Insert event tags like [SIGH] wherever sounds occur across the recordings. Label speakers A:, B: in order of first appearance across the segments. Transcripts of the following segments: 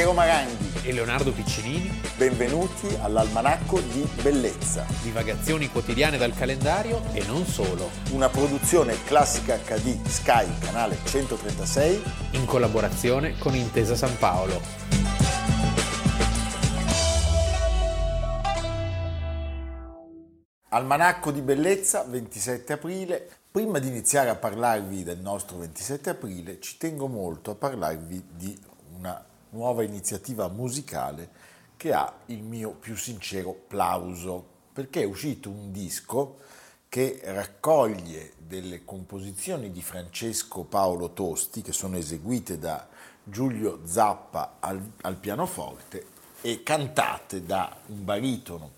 A: Piero Maranghi
B: e Leonardo Piccinini.
A: Benvenuti all'Almanacco di Bellezza.
B: Divagazioni quotidiane dal calendario e non solo.
A: Una produzione classica HD Sky, canale 136.
B: In collaborazione con Intesa San Paolo.
A: Almanacco di Bellezza, 27 aprile. Prima di iniziare a parlarvi del nostro 27 aprile, ci tengo molto a parlarvi di nuova iniziativa musicale che ha il mio più sincero plauso, perché è uscito un disco che raccoglie delle composizioni di Francesco Paolo Tosti, che sono eseguite da Giulio Zappa al, al pianoforte e cantate da un baritono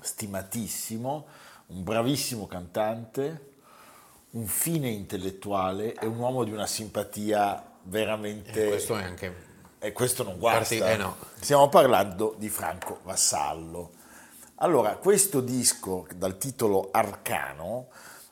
A: stimatissimo, un bravissimo cantante, un fine intellettuale e un uomo di una simpatia veramente...
B: E questo è anche...
A: E questo non guasta.
B: Parti... Eh no.
A: Stiamo parlando di Franco Vassallo. Allora, questo disco dal titolo Arcano,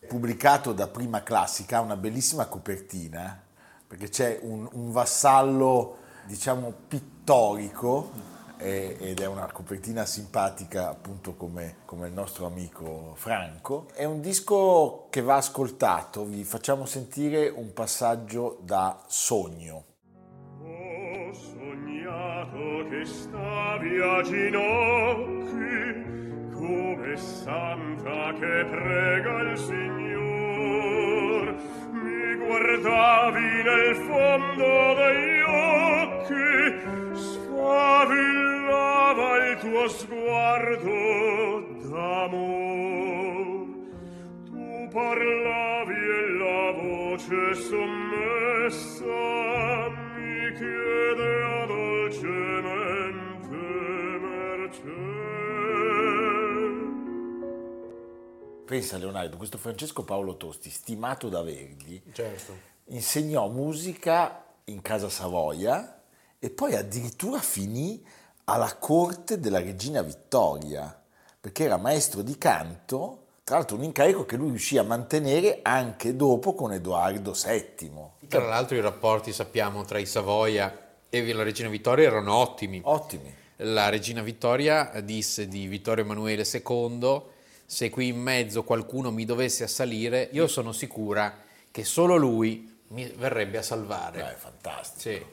A: pubblicato da Prima Classica, ha una bellissima copertina, perché c'è un, un vassallo, diciamo, pittorico, ed è una copertina simpatica appunto come, come, il nostro amico Franco. È un disco che va ascoltato, vi facciamo sentire un passaggio da Sogno.
C: amato che stavi a ginocchi come santa che prega il Signor. Mi guardavi nel fondo degli occhi sfavillava il tuo sguardo d'amor. Tu parlavi e la voce sommessa mi chiedeva
A: Pensa Leonardo, questo Francesco Paolo Tosti, stimato da Verdi,
B: certo.
A: insegnò musica in casa Savoia e poi addirittura finì alla corte della regina Vittoria, perché era maestro di canto, tra l'altro un incarico che lui riuscì a mantenere anche dopo con Edoardo VII.
B: Tra l'altro i rapporti, sappiamo, tra i Savoia e la regina Vittoria erano ottimi.
A: Ottimi.
B: La regina Vittoria disse di Vittorio Emanuele II, se qui in mezzo qualcuno mi dovesse assalire, io sono sicura che solo lui mi verrebbe a salvare.
A: Beh, fantastico.
B: Sì.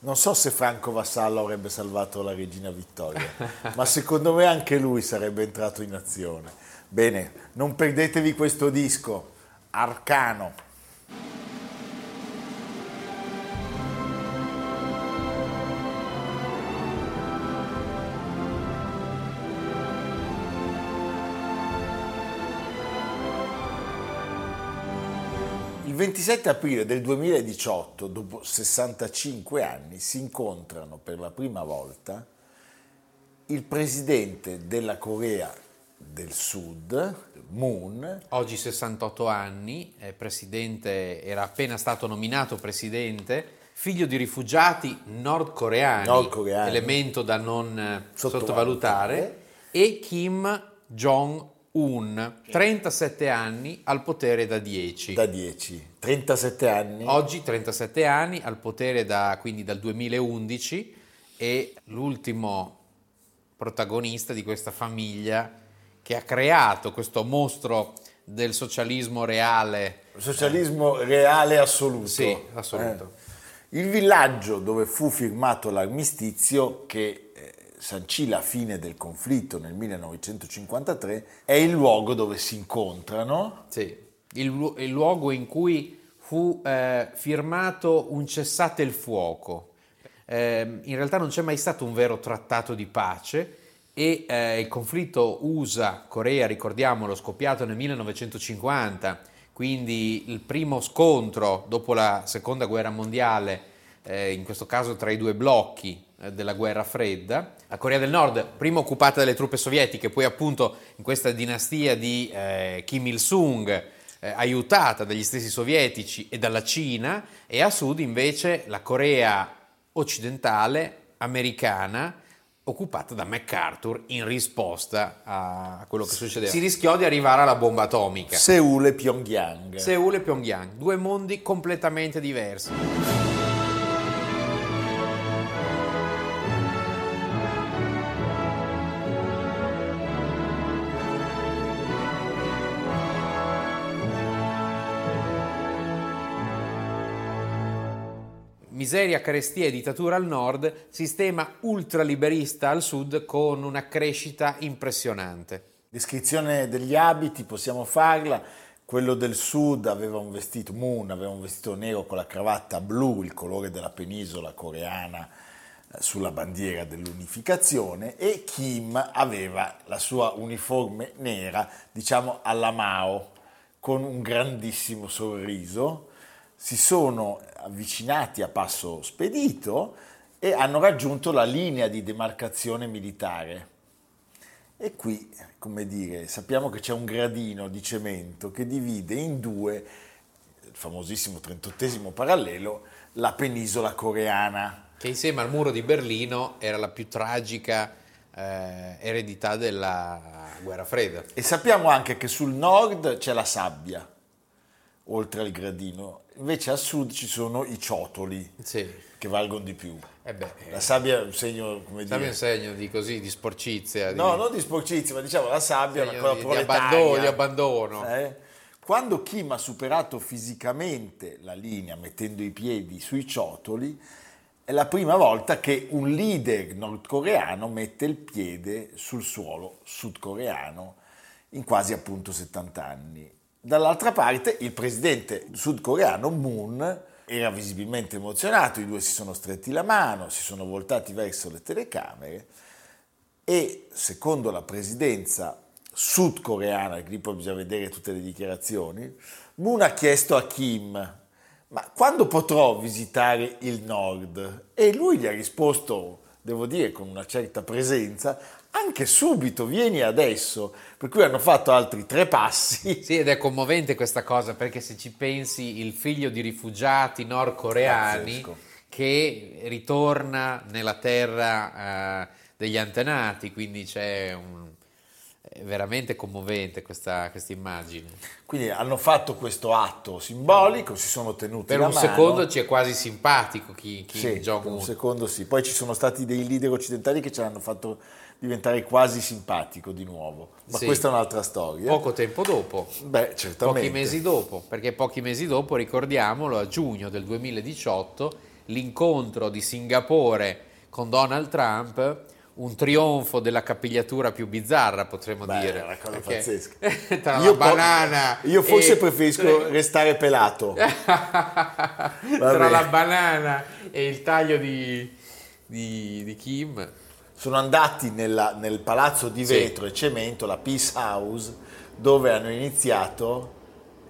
A: Non so se Franco Vassallo avrebbe salvato la regina Vittoria, [LAUGHS] ma secondo me anche lui sarebbe entrato in azione. Bene, non perdetevi questo disco, Arcano. Il 27 aprile del 2018, dopo 65 anni, si incontrano per la prima volta il presidente della Corea del Sud, Moon.
B: Oggi 68 anni, presidente, era appena stato nominato presidente, figlio di rifugiati nordcoreani,
A: nordcoreani.
B: elemento da non sottovalutare, e Kim Jong-un un 37 anni al potere da 10.
A: Da 10. 37 anni.
B: Oggi 37 anni al potere da, quindi dal 2011 e l'ultimo protagonista di questa famiglia che ha creato questo mostro del socialismo reale.
A: Socialismo eh. reale assoluto.
B: Sì, assoluto.
A: Eh. Il villaggio dove fu firmato l'armistizio che sancì la fine del conflitto nel 1953, è il luogo dove si incontrano.
B: Sì, il, il luogo in cui fu eh, firmato un cessate il fuoco. Eh, in realtà non c'è mai stato un vero trattato di pace e eh, il conflitto USA-Corea, ricordiamolo, scoppiato nel 1950, quindi il primo scontro dopo la seconda guerra mondiale, eh, in questo caso tra i due blocchi, della guerra fredda. La Corea del Nord, prima occupata dalle truppe sovietiche, poi appunto in questa dinastia di eh, Kim Il-sung, eh, aiutata dagli stessi sovietici e dalla Cina, e a sud invece la Corea occidentale, americana, occupata da MacArthur in risposta a quello che succedeva. Si rischiò di arrivare alla bomba atomica.
A: Seul e Pyongyang.
B: Seul e Pyongyang, due mondi completamente diversi. Miseria, carestia e dittatura al nord, sistema ultraliberista al sud con una crescita impressionante.
A: Descrizione degli abiti, possiamo farla. Quello del sud aveva un vestito, Moon aveva un vestito nero con la cravatta blu, il colore della penisola coreana eh, sulla bandiera dell'unificazione e Kim aveva la sua uniforme nera, diciamo alla Mao, con un grandissimo sorriso. Si sono avvicinati a passo spedito e hanno raggiunto la linea di demarcazione militare. E qui, come dire, sappiamo che c'è un gradino di cemento che divide in due, il famosissimo 38 parallelo, la penisola coreana.
B: Che insieme al muro di Berlino era la più tragica eh, eredità della guerra fredda.
A: E sappiamo anche che sul nord c'è la sabbia, oltre al gradino, invece a sud ci sono i ciotoli
B: Sì.
A: che valgono di più.
B: Eh
A: La sabbia è un segno, come
B: Sabbia
A: dire,
B: un segno di così, di sporcizia. di-
A: no, non di sporcizia, ma diciamo la sabbia è una cosa
B: di, di
A: proletaria.
B: abbandono, di abbandono.
A: Eh? Quando Kim ha superato fisicamente la linea mettendo i piedi sui ciotoli, è la prima volta che un leader nordcoreano mette il piede sul suolo sudcoreano in quasi appunto 70 anni. Dall'altra parte il presidente sudcoreano Moon era visibilmente emozionato, i due si sono stretti la mano, si sono voltati verso le telecamere e secondo la presidenza sudcoreana, che lì poi bisogna vedere tutte le dichiarazioni, Moon ha chiesto a Kim, ma quando potrò visitare il nord? E lui gli ha risposto, devo dire, con una certa presenza, anche subito, vieni adesso. Per cui hanno fatto altri tre passi. [LAUGHS]
B: Sì, ed è commovente questa cosa perché se ci pensi il figlio di rifugiati nordcoreani
A: Pazzesco.
B: che ritorna nella terra eh, degli antenati, quindi c'è un... è veramente commovente questa, questa immagine.
A: Quindi hanno fatto questo atto simbolico, si sono tenuti
B: Per un
A: mano.
B: secondo ci è quasi simpatico Kim, Kim
A: Sì, per un secondo sì. Poi ci sono stati dei leader occidentali che ce l'hanno fatto diventare quasi simpatico di nuovo. Ma
B: Sì.
A: questa è un'altra storia.
B: Poco tempo dopo,
A: Beh, certamente.
B: pochi mesi dopo, perché pochi mesi dopo, ricordiamolo, a giugno del 2018, l'incontro di Singapore con Donald Trump, un trionfo della capigliatura più bizzarra, potremmo
A: Beh,
B: dire.
A: è una cosa
B: perché-
A: pazzesca. [LAUGHS]
B: tra
A: Io
B: la
A: po-
B: banana
A: Io forse
B: e-
A: preferisco [LAUGHS] restare pelato.
B: tra la banana e il taglio di, di- di Kim.
A: Sono andati nella- nel palazzo di
B: Sì.
A: vetro e cemento, la Peace House, dove hanno iniziato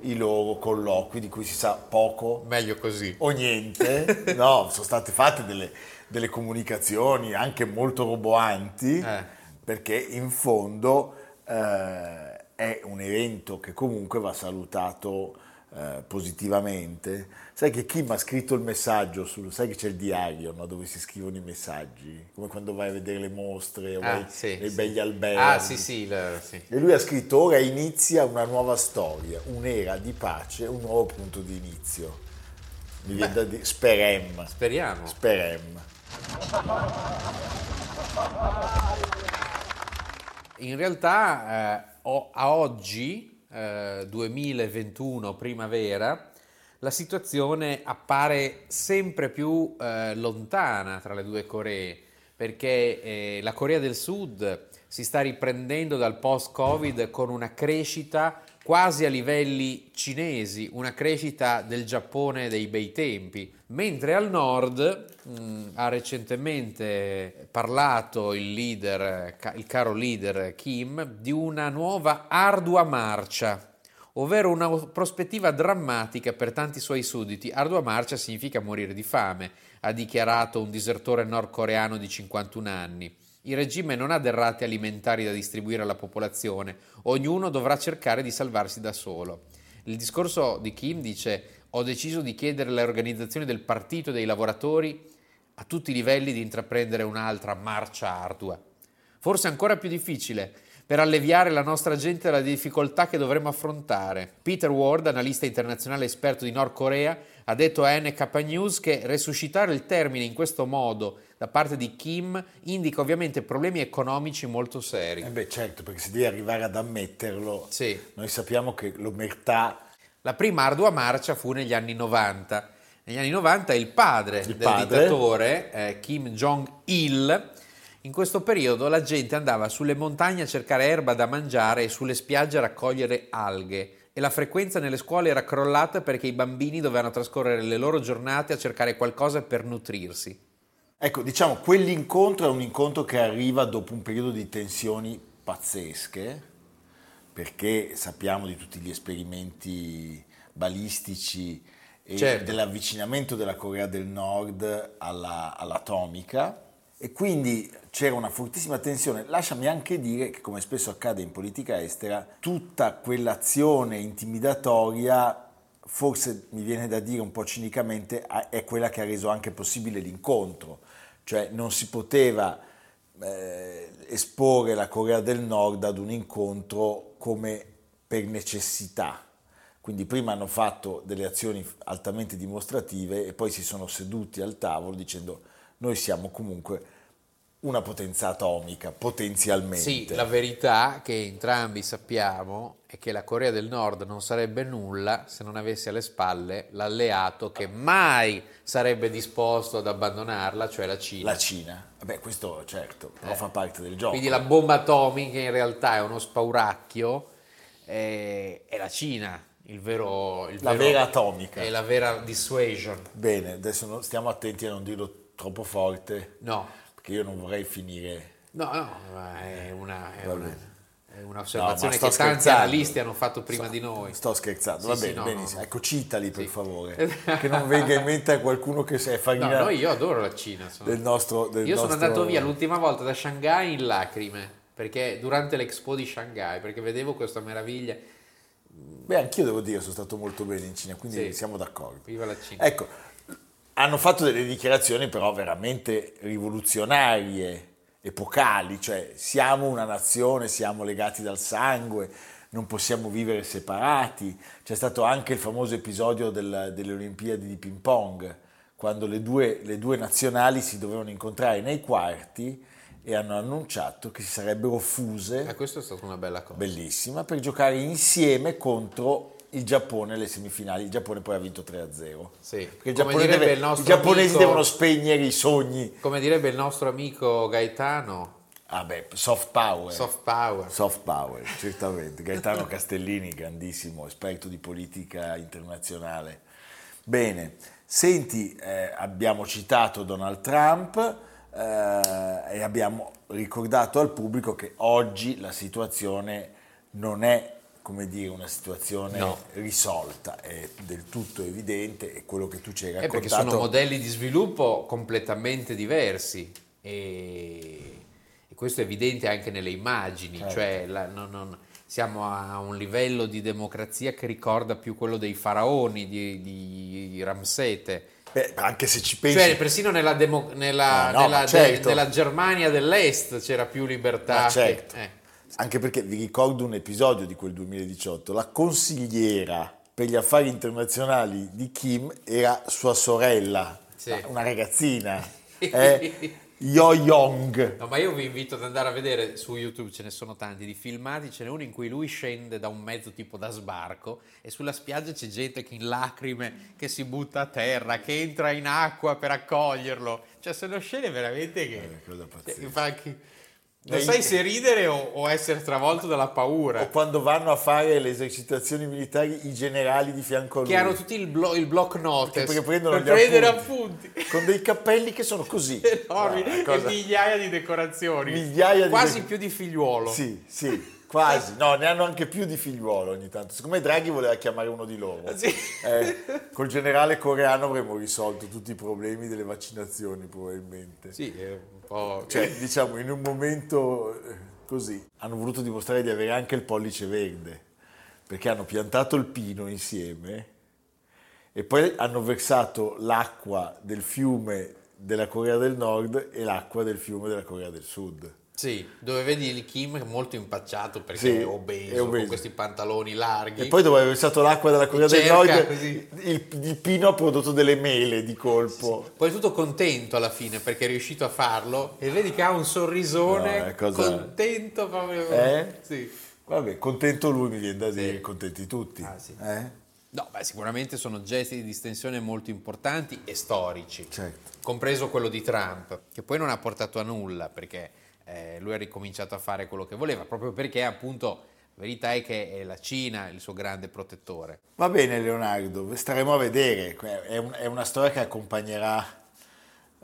A: i loro colloqui, di cui si sa poco
B: Meglio così.
A: o niente. [LAUGHS] No, sono state fatte delle, delle comunicazioni anche molto roboanti,
B: Eh.
A: perché in fondo eh, è un evento che comunque va salutato eh, positivamente. Sai che Kim ha scritto il messaggio, sul, sai che c'è il diario no, dove si scrivono i messaggi, come quando vai a vedere le mostre o
B: Ah,
A: vai
B: sì,
A: nei
B: sì.
A: begli alberghi.
B: Ah, sì, sì, la-.
A: E lui ha scritto: Ora inizia una nuova storia, un'era di pace, un nuovo punto di inizio. Mi viene da dire: Sperem.
B: Speriamo.
A: Sperem.
B: In realtà eh, a oggi, eh, 2021 primavera, la situazione appare sempre più eh, lontana tra le due Coree, perché eh, la Corea del Sud si sta riprendendo dal post-Covid con una crescita quasi a livelli cinesi, una crescita del Giappone dei bei tempi, mentre al nord mh, ha recentemente parlato il leader, il caro leader Kim, di una nuova ardua marcia, ovvero una prospettiva drammatica per tanti suoi sudditi. Ardua marcia significa morire di fame, ha dichiarato un disertore nordcoreano di 51 anni. Il regime non ha derrate alimentari da distribuire alla popolazione, ognuno dovrà cercare di salvarsi da solo. Il discorso di Kim dice ho deciso di chiedere alle organizzazioni del Partito dei lavoratori a tutti i livelli di intraprendere un'altra marcia ardua. Forse ancora più difficile per alleviare la nostra gente dalle difficoltà che dovremo affrontare. Peter Ward, analista internazionale esperto di Nord Corea, ha detto a NK News che resuscitare il termine in questo modo da parte di Kim indica ovviamente problemi economici molto seri.
A: Eh beh, certo, perché se devi arrivare ad ammetterlo,
B: Sì.
A: noi sappiamo che l'omertà
B: La prima ardua marcia fu negli anni 90, negli anni 90 il padre
A: Il
B: del
A: padre.
B: dittatore eh, Kim Jong-il. In questo periodo la gente andava sulle montagne a cercare erba da mangiare e sulle spiagge a raccogliere alghe e la frequenza nelle scuole era crollata perché i bambini dovevano trascorrere le loro giornate a cercare qualcosa per nutrirsi.
A: Ecco, diciamo, quell'incontro è un incontro che arriva dopo un periodo di tensioni pazzesche, perché sappiamo di tutti gli esperimenti balistici e
B: Certo.
A: dell'avvicinamento della Corea del Nord alla- all'atomica e quindi c'era una fortissima tensione. Lasciami anche dire che, come spesso accade in politica estera, tutta quell'azione intimidatoria forse mi viene da dire un po' cinicamente, è quella che ha reso anche possibile l'incontro, cioè non si poteva eh, esporre la Corea del Nord ad un incontro come per necessità. Quindi prima hanno fatto delle azioni altamente dimostrative e poi si sono seduti al tavolo dicendo noi siamo comunque una potenza atomica, potenzialmente.
B: Sì, la verità che entrambi sappiamo è che la Corea del Nord non sarebbe nulla se non avesse alle spalle l'alleato che mai sarebbe disposto ad abbandonarla, cioè la Cina.
A: La Cina, vabbè questo certo, però
B: Eh.
A: fa parte del gioco.
B: Quindi la bomba atomica in realtà è uno spauracchio, eh, è la Cina il vero... il
A: La
B: vero-
A: vera atomica.
B: È la vera dissuasion.
A: Bene, adesso stiamo attenti a non dirlo troppo forte,
B: No,
A: perché io non vorrei finire...
B: no, no, è una... È una è
A: No,
B: un'osservazione
A: sto
B: che tanti
A: scherzando.
B: analisti hanno fatto prima di noi.
A: Sto scherzando,
B: Sì,
A: va
B: sì,
A: bene,
B: no,
A: benissimo.
B: no.
A: Ecco, citali per
B: Sì.
A: favore, [LAUGHS] che non venga in mente a qualcuno che è
B: No,
A: farina
B: no, io adoro la Cina. sono-
A: del nostro... del
B: Io sono
A: nostro-
B: andato via l'ultima volta da Shanghai in lacrime, perché durante l'Expo di Shanghai, perché vedevo questa meraviglia.
A: Beh, anch'io devo dire, sono stato molto bene in Cina, quindi
B: Sì.
A: siamo d'accordo.
B: Viva la Cina.
A: Ecco, hanno fatto delle dichiarazioni però veramente rivoluzionarie, epocali, cioè siamo una nazione, siamo legati dal sangue, non possiamo vivere separati. C'è stato anche il famoso episodio del- delle Olimpiadi di ping pong, quando le due, le due nazionali si dovevano incontrare nei quarti e hanno annunciato che si sarebbero fuse
B: Eh, questa è stata una bella cosa.
A: bellissima per giocare insieme contro il Giappone alle semifinali. Il Giappone poi ha vinto 3-0.
B: Sì.
A: Perché il Giappone deve-
B: il
A: i giapponesi
B: amico-
A: devono spegnere i sogni.
B: Come direbbe il nostro amico Gaetano,
A: Ah beh, soft power.
B: soft power.
A: Soft power, certamente. Gaetano Castellini, grandissimo esperto di politica internazionale. Bene, senti, eh, abbiamo citato Donald Trump eh, e abbiamo ricordato al pubblico che oggi la situazione non è, come dire, una situazione
B: No.
A: risolta, è del tutto evidente e quello che tu ci hai
B: Eh,
A: raccontato.
B: perché sono modelli di sviluppo completamente diversi e, e questo è evidente anche nelle immagini,
A: Certo.
B: cioè la- non- non- siamo a un livello di democrazia che ricorda più quello dei faraoni di, di Ramsete.
A: Beh, anche se ci pensi...
B: Cioè, persino nella, demo- nella-
A: No, no,
B: nella-
A: certo.
B: nella Germania dell'Est c'era più libertà.
A: Ma
B: che-
A: certo.
B: eh.
A: Anche perché vi ricordo un episodio di quel 2018, la consigliera per gli affari internazionali di Kim era sua sorella,
B: Sì.
A: una ragazzina, [LAUGHS] eh, Yo Young.
B: No, ma io vi invito ad andare a vedere su YouTube, ce ne sono tanti di filmati, ce n'è uno in cui lui scende da un mezzo tipo da sbarco e sulla spiaggia c'è gente che in lacrime che si butta a terra, che entra in acqua per accoglierlo. Cioè sono scene veramente che...
A: Eh,
B: Non sai se ridere o, o essere travolto dalla
A: O
B: paura.
A: quando vanno a fare le esercitazioni militari i generali di fianco a lui.
B: Che hanno tutti il, blo- il block notice
A: Perché prendono
B: per prendere
A: appunti.
B: appunti.
A: Con dei cappelli che sono così. [LAUGHS]
B: Enormi
A: Ah,
B: e migliaia di decorazioni.
A: Migliaia di
B: Quasi
A: deco-
B: più di figliuolo.
A: Sì, sì, quasi. No, ne hanno anche più di figliuolo ogni tanto. Secondo me Draghi voleva chiamare uno di loro.
B: Sì.
A: Eh, col generale coreano avremmo risolto tutti i problemi delle vaccinazioni probabilmente.
B: Sì, è un po'...
A: Cioè, diciamo, in un momento eh, così hanno voluto dimostrare di avere anche il pollice verde, perché hanno piantato il pino insieme e poi hanno versato l'acqua del fiume della Corea del Nord e l'acqua del fiume della Corea del Sud.
B: Sì, dove vedi il Kim molto impacciato perché
A: Sì,
B: è obeso,
A: è obeso.
B: con questi pantaloni larghi.
A: E poi dopo aver versato l'acqua della Corea del Nord,
B: così.
A: il, il pino ha prodotto delle mele di colpo.
B: Poi è tutto contento alla fine perché è riuscito a farlo e vedi che ha un sorrisone
A: No, cosa-
B: contento proprio.
A: Eh?
B: Sì.
A: Vabbè, contento lui mi viene da dire, contenti tutti.
B: Ah, sì.
A: Eh?
B: No, beh, sicuramente sono gesti di distensione molto importanti e storici,
A: Certo.
B: compreso quello di Trump, che poi non ha portato a nulla perché eh, lui ha ricominciato a fare quello che voleva, proprio perché appunto la verità è che è la Cina il suo grande protettore.
A: Va bene Leonardo, staremo a vedere, è, un- è una storia che accompagnerà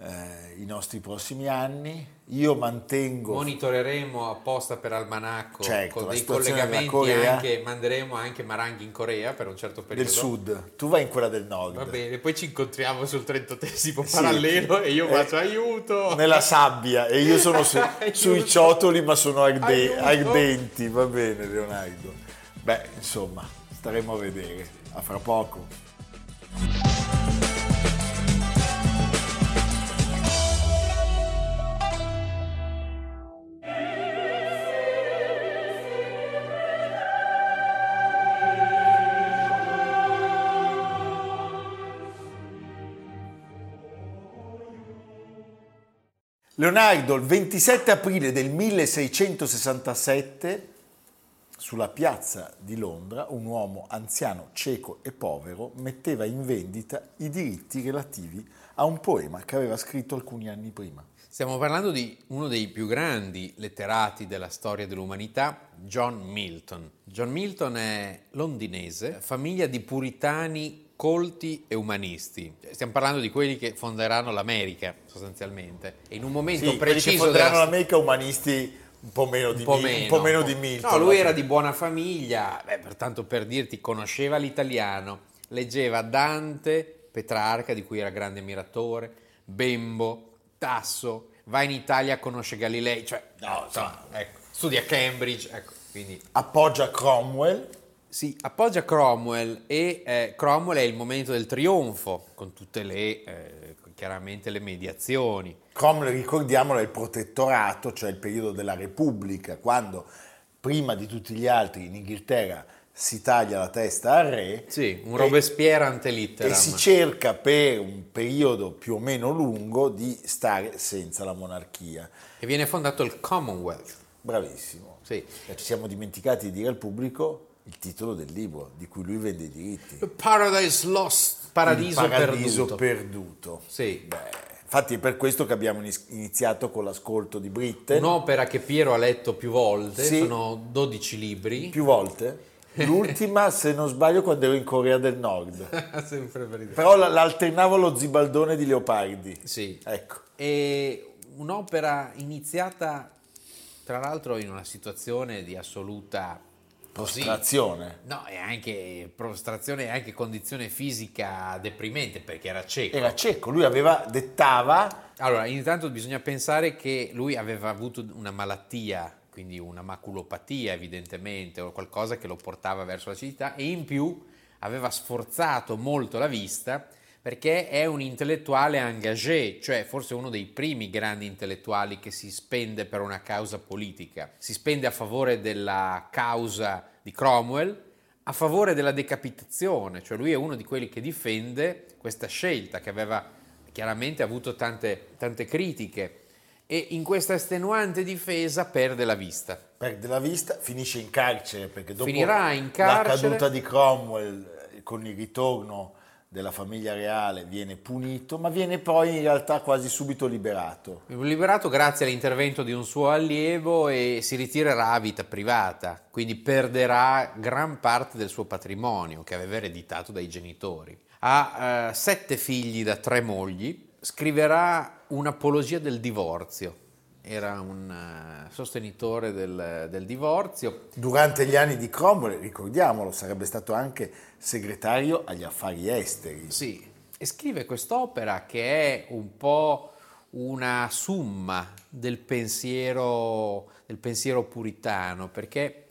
A: eh, i nostri prossimi anni. Io mantengo...
B: Monitoreremo apposta per Almanacco
A: Certo,
B: con dei collegamenti
A: Corea.
B: anche, manderemo anche Maranghi in Corea per un certo periodo.
A: del sud, tu vai in quella del nord.
B: Va bene, poi ci incontriamo sul 38esimo
A: Sì.
B: parallelo e io
A: Eh,
B: faccio aiuto.
A: Nella sabbia e io sono su- [LAUGHS] sui ciotoli ma sono arde- ardenti, va bene Leonardo. Beh, insomma, staremo a vedere. A fra poco. Leonardo, il 27 aprile del 1667, sulla piazza di Londra, un uomo anziano, cieco e povero metteva in vendita i diritti relativi a un poema che aveva scritto alcuni anni prima.
B: Stiamo parlando di uno dei più grandi letterati della storia dell'umanità, John Milton. John Milton è londinese, famiglia di puritani colti e umanisti. Stiamo parlando di quelli che fonderanno l'America, sostanzialmente. E in un momento
A: Sì, quelli che
B: preciso
A: fonderanno
B: della
A: l'America umanisti un po' meno di,
B: un po' meno.
A: un po' meno di Milton.
B: No, lui era di buona famiglia, beh, pertanto per dirti, conosceva l'italiano, leggeva Dante, Petrarca, di cui era grande ammiratore, Bembo, Tasso, va in Italia, conosce Galilei, cioè, no, insomma, ecco, studia a Cambridge, ecco, quindi...
A: appoggia Cromwell,
B: Sì, appoggia Cromwell e eh, Cromwell è il momento del trionfo, con tutte le, eh, chiaramente le mediazioni.
A: Cromwell, ricordiamolo, è il protettorato, cioè il periodo della Repubblica, quando prima di tutti gli altri in Inghilterra si taglia la testa al re.
B: Sì, un Robespierre ante
A: E si cerca per un periodo più o meno lungo di stare senza la monarchia.
B: E viene fondato il Commonwealth.
A: Bravissimo.
B: Sì.
A: E Ci siamo dimenticati di dire al pubblico il titolo del libro di cui lui vende i diritti.
B: Paradise Lost, Paradiso,
A: paradiso
B: perduto.
A: perduto.
B: Sì.
A: Beh, infatti è per questo che abbiamo iniziato con l'ascolto di Britten.
B: Un'opera che Piero ha letto più volte,
A: Sì.
B: sono 12 libri.
A: più volte. L'ultima, se non sbaglio, quando ero in Corea del Nord. [LAUGHS]
B: Sempre per idea.
A: Però la, la alternavo allo zibaldone di Leopardi.
B: Sì.
A: Ecco.
B: E un'opera iniziata, tra l'altro, in una situazione di assoluta.
A: Prostrazione.
B: No, e anche prostrazione e anche condizione fisica deprimente perché era cieco.
A: Era cieco, lui aveva, dettava
B: Allora, intanto bisogna pensare che lui aveva avuto una malattia, quindi una maculopatia evidentemente, o qualcosa che lo portava verso la cecità, e in più aveva sforzato molto la vista perché è un intellettuale engagé, cioè forse uno dei primi grandi intellettuali che si spende per una causa politica. Si spende a favore della causa di Cromwell, a favore della decapitazione, cioè lui è uno di quelli che difende questa scelta che aveva chiaramente avuto tante, tante critiche e in questa estenuante difesa perde la vista.
A: perde la vista, finisce in carcere perché dopo
B: Finirà in
A: la
B: carcere.
A: caduta di Cromwell eh, con il ritorno della famiglia reale viene punito, ma viene poi in realtà quasi subito liberato.
B: Liberato grazie all'intervento di un suo allievo e si ritirerà a vita privata, quindi perderà gran parte del suo patrimonio che aveva ereditato dai genitori. Ha eh, sette figli da tre mogli, scriverà un'apologia del divorzio, era un eh, sostenitore del, del divorzio,
A: Durante gli anni di Cromwell, ricordiamolo, sarebbe stato anche segretario agli affari esteri.
B: Sì, e scrive quest'opera che è un po' una summa del pensiero, del pensiero puritano, perché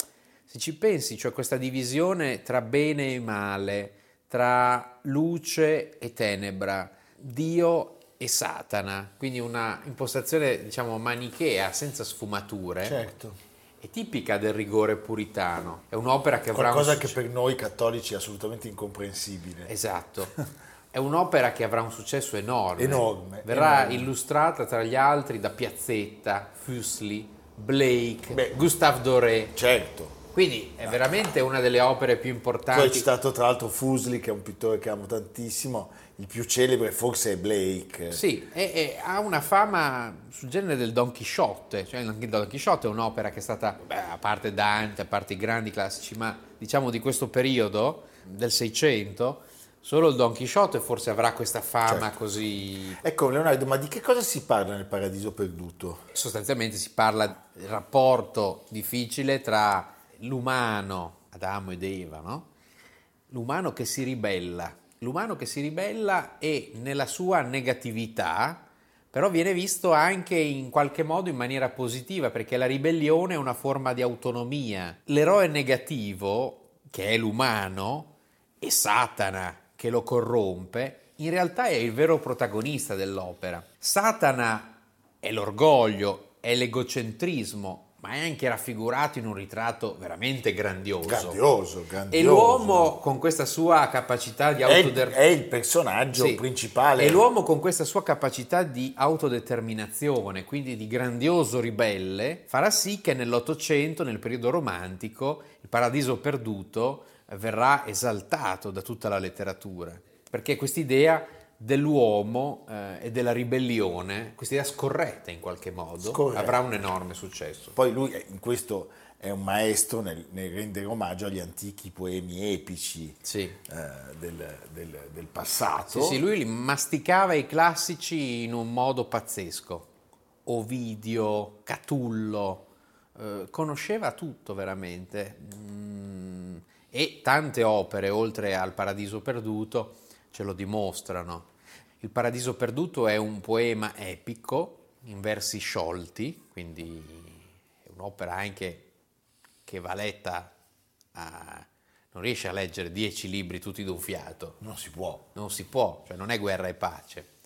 B: se ci pensi, cioè questa divisione tra bene e male, tra luce e tenebra, Dio e Satana, quindi una impostazione diciamo manichea, senza sfumature,
A: Certo.
B: è tipica del rigore puritano. È un'opera che avrà
A: Qualcosa
B: un
A: che per noi cattolici è assolutamente incomprensibile.
B: Esatto. [LAUGHS] È un'opera che avrà un successo enorme.
A: Enorme,
B: Verrà
A: enorme.
B: illustrata tra gli altri da Piazzetta, Fuseli, Blake,
A: Beh.
B: Gustave Doré.
A: Certo.
B: Quindi è veramente una delle opere più
A: Tu hai
B: importanti.
A: citato tra l'altro Fusli, che è un pittore che amo tantissimo, il più celebre forse è Blake.
B: Sì, e, e ha una fama sul genere del Don Chisciotte, cioè il Don Chisciotte è un'opera che è stata, beh, a parte Dante, a parte i grandi classici, ma diciamo di questo periodo, del Seicento, solo il Don Chisciotte forse avrà questa fama
A: Certo.
B: così...
A: Ecco Leonardo, ma di che cosa si parla nel Paradiso Perduto?
B: Sostanzialmente si parla del rapporto difficile tra l'umano, Adamo ed Eva, no? L'umano che si ribella, l'umano che si ribella e nella sua negatività, però viene visto anche in qualche modo in maniera positiva, perché la ribellione è una forma di autonomia. L'eroe negativo, che è l'umano, e Satana che lo corrompe, in realtà è il vero protagonista dell'opera. Satana è l'orgoglio, è l'egocentrismo, ma è anche raffigurato in un ritratto veramente grandioso.
A: Grandioso, grandioso.
B: E l'uomo con questa sua capacità di autoder-
A: è il personaggio
B: Sì.
A: principale.
B: E l'uomo con questa sua capacità di autodeterminazione, quindi di grandioso ribelle, farà sì che nell'Ottocento, nel periodo romantico, il paradiso perduto verrà esaltato da tutta la letteratura. Perché quest'idea dell'uomo eh, e della ribellione, quest'idea scorretta in qualche modo,
A: Scorretta.
B: avrà un enorme successo.
A: Poi lui eh, in questo è un maestro nel, nel rendere omaggio agli antichi poemi epici
B: Sì.
A: eh, del, del- del passato.
B: Sì, sì, lui li masticava i classici in un modo pazzesco. Ovidio, Catullo, eh, conosceva tutto veramente. Mm, e tante opere, oltre al Paradiso Perduto, ce lo dimostrano. Il Paradiso Perduto è un poema epico in versi sciolti, quindi è un'opera anche che va letta a... non riesce a leggere dieci libri tutti d'un fiato
A: Non si può.
B: non si può, cioè non è guerra e pace.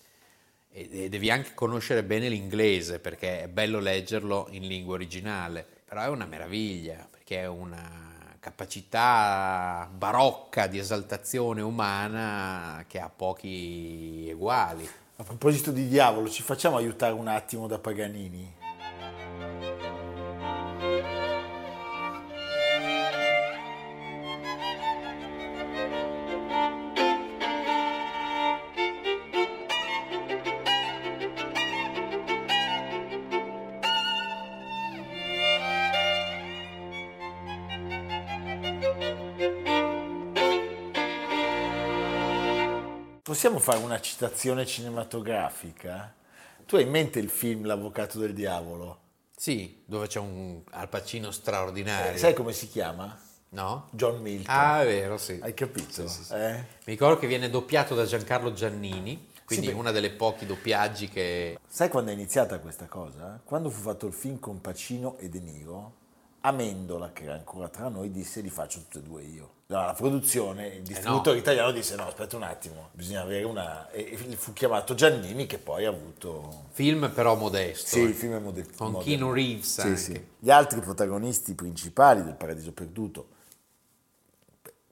B: E, devi anche conoscere bene l'inglese perché è bello leggerlo in lingua originale, però è una meraviglia perché è una capacità barocca di esaltazione umana che ha pochi uguali.
A: A proposito di diavolo, ci facciamo aiutare un attimo da Paganini? Possiamo fare una citazione cinematografica? Tu hai in mente il film L'avvocato del diavolo?
B: Sì, dove c'è un Al Pacino straordinario.
A: Sai come si chiama?
B: No?
A: John Milton.
B: Ah, è vero, sì.
A: Hai capito?
B: Sì, sì, sì.
A: Eh?
B: Mi ricordo che viene doppiato da Giancarlo Giannini, quindi una delle pochi doppiaggi che...
A: Sai quando è iniziata questa cosa? Quando fu fatto il film con Pacino e De Niro, Amendola, che era ancora tra noi, disse li faccio tutte e due io. No, la produzione, il distributore italiano disse no, aspetta un attimo, bisogna avere una... E fu chiamato Giannini che poi ha avuto...
B: Film però modesto.
A: Sì,
B: eh.
A: il film è mode-
B: Con
A: moderno.
B: Keanu Reeves
A: Sì,
B: anche.
A: sì. Gli altri protagonisti principali del Paradiso Perduto,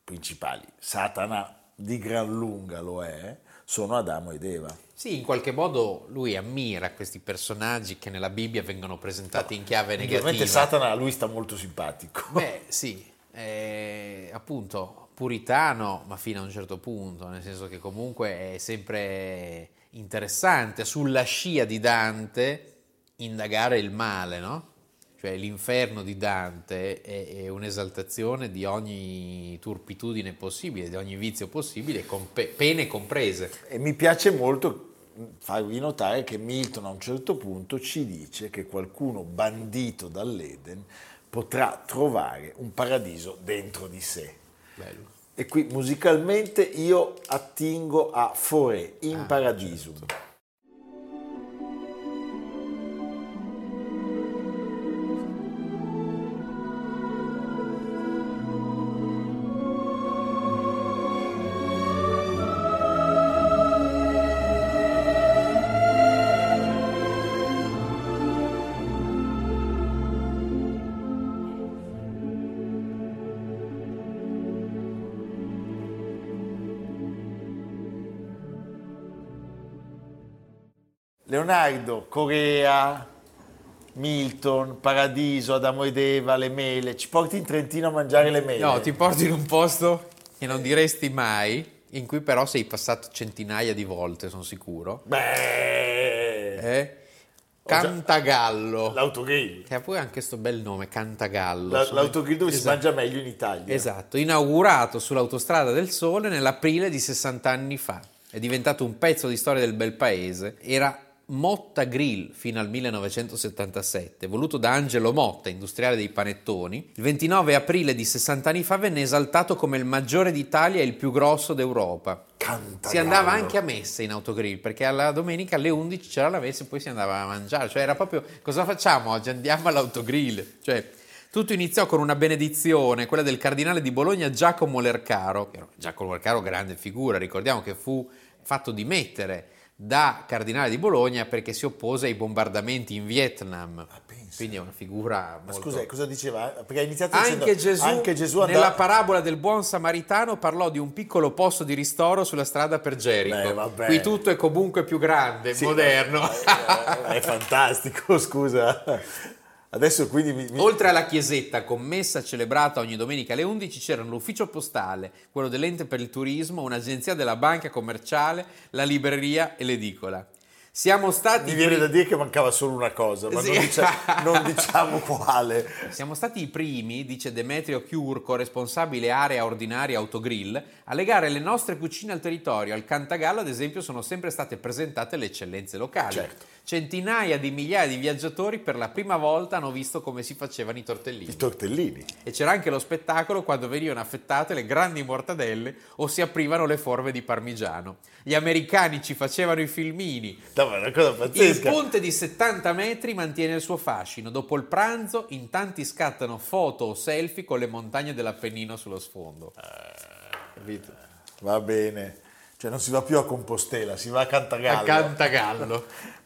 A: principali, Satana di gran lunga lo è, sono Adamo ed Eva.
B: Sì, in qualche modo lui ammira questi personaggi che nella Bibbia vengono presentati in chiave negativa.
A: Ovviamente Satana a lui sta molto simpatico.
B: Beh, sì, è appunto puritano, ma fino a un certo punto, nel senso che comunque è sempre interessante sulla scia di Dante indagare il male, no? Cioè l'inferno di Dante è, è un'esaltazione di ogni turpitudine possibile, di ogni vizio possibile, con pe- pene comprese.
A: E mi piace molto farvi notare che Milton a un certo punto ci dice che qualcuno bandito dall'Eden potrà trovare un paradiso dentro di sé.
B: Bello.
A: E qui musicalmente io attingo a Fore in
B: Ah,
A: Paradisum.
B: certo.
A: Leonardo, Corea, Milton, Paradiso, Adamo ed Eva, le mele. Ci porti in Trentino a mangiare le mele?
B: No, ti porto in un posto che non diresti mai, in cui però sei passato centinaia di volte, sono sicuro.
A: Beh,
B: Eh? Cantagallo.
A: l'autogrill.
B: Che ha poi anche questo bel nome, Cantagallo.
A: La- l'autogrill dove si
B: Esatto.
A: mangia meglio in Italia.
B: Esatto, inaugurato sull'autostrada del Sole nell'aprile di 60 anni fa. È diventato un pezzo di storia del bel paese. Era Motta Grill fino al 1977, voluto da Angelo Motta, industriale dei panettoni. Il 29 aprile di 60 anni fa venne esaltato come il maggiore d'Italia e il più grosso d'Europa.
A: Cantagallo.
B: Si andava anche a messa in autogrill perché alla domenica alle 11 c'era la messa e poi si andava a mangiare. Cioè era proprio cosa facciamo oggi? Andiamo all'autogrill. Cioè, tutto iniziò con una benedizione, quella del cardinale di Bologna Giacomo Lercaro. Giacomo Lercaro, grande figura, ricordiamo che fu fatto dimettere da cardinale di Bologna perché si oppose ai bombardamenti in Vietnam.
A: pensa.
B: Quindi è una figura
A: Ma
B: molto...
A: scusa, cosa diceva? Perché ha iniziato
B: Anche
A: dicendo
B: Gesù,
A: anche Gesù
B: nella
A: andava...
B: parabola del buon samaritano parlò di un piccolo posto di ristoro sulla strada per Gerico.
A: Beh.
B: Qui tutto è comunque più grande,
A: Sì,
B: moderno.
A: eh, È fantastico, [LAUGHS] scusa. Adesso quindi mi, mi-
B: Oltre alla chiesetta commessa celebrata ogni domenica alle 11 c'erano l'ufficio postale, quello dell'ente per il turismo, un'agenzia della banca commerciale, la libreria e l'edicola. Siamo stati,
A: mi viene da dire che mancava solo una cosa, ma
B: Sì.
A: non, dicia- [LAUGHS] non diciamo quale.
B: siamo stati i primi, dice Demetrio Chiurco, responsabile area ordinaria autogrill, a legare le nostre cucine al territorio. Al Cantagallo, ad esempio, sono sempre state presentate le eccellenze locali.
A: Certo.
B: Centinaia di migliaia di viaggiatori per la prima volta hanno visto come si facevano i tortellini.
A: I tortellini.
B: E c'era anche lo spettacolo quando venivano affettate le grandi mortadelle o si aprivano le forme di parmigiano. Gli americani ci facevano i filmini.
A: No, ma è una cosa
B: Il
A: pazzesca.
B: ponte di 70 metri mantiene il suo fascino. Dopo il pranzo, in tanti scattano foto o selfie con le montagne dell'Appennino sullo sfondo. Capito?
A: Va bene. Cioè non si va più a Compostela, si va a Cantagallo.
B: A Cantagallo. [LAUGHS]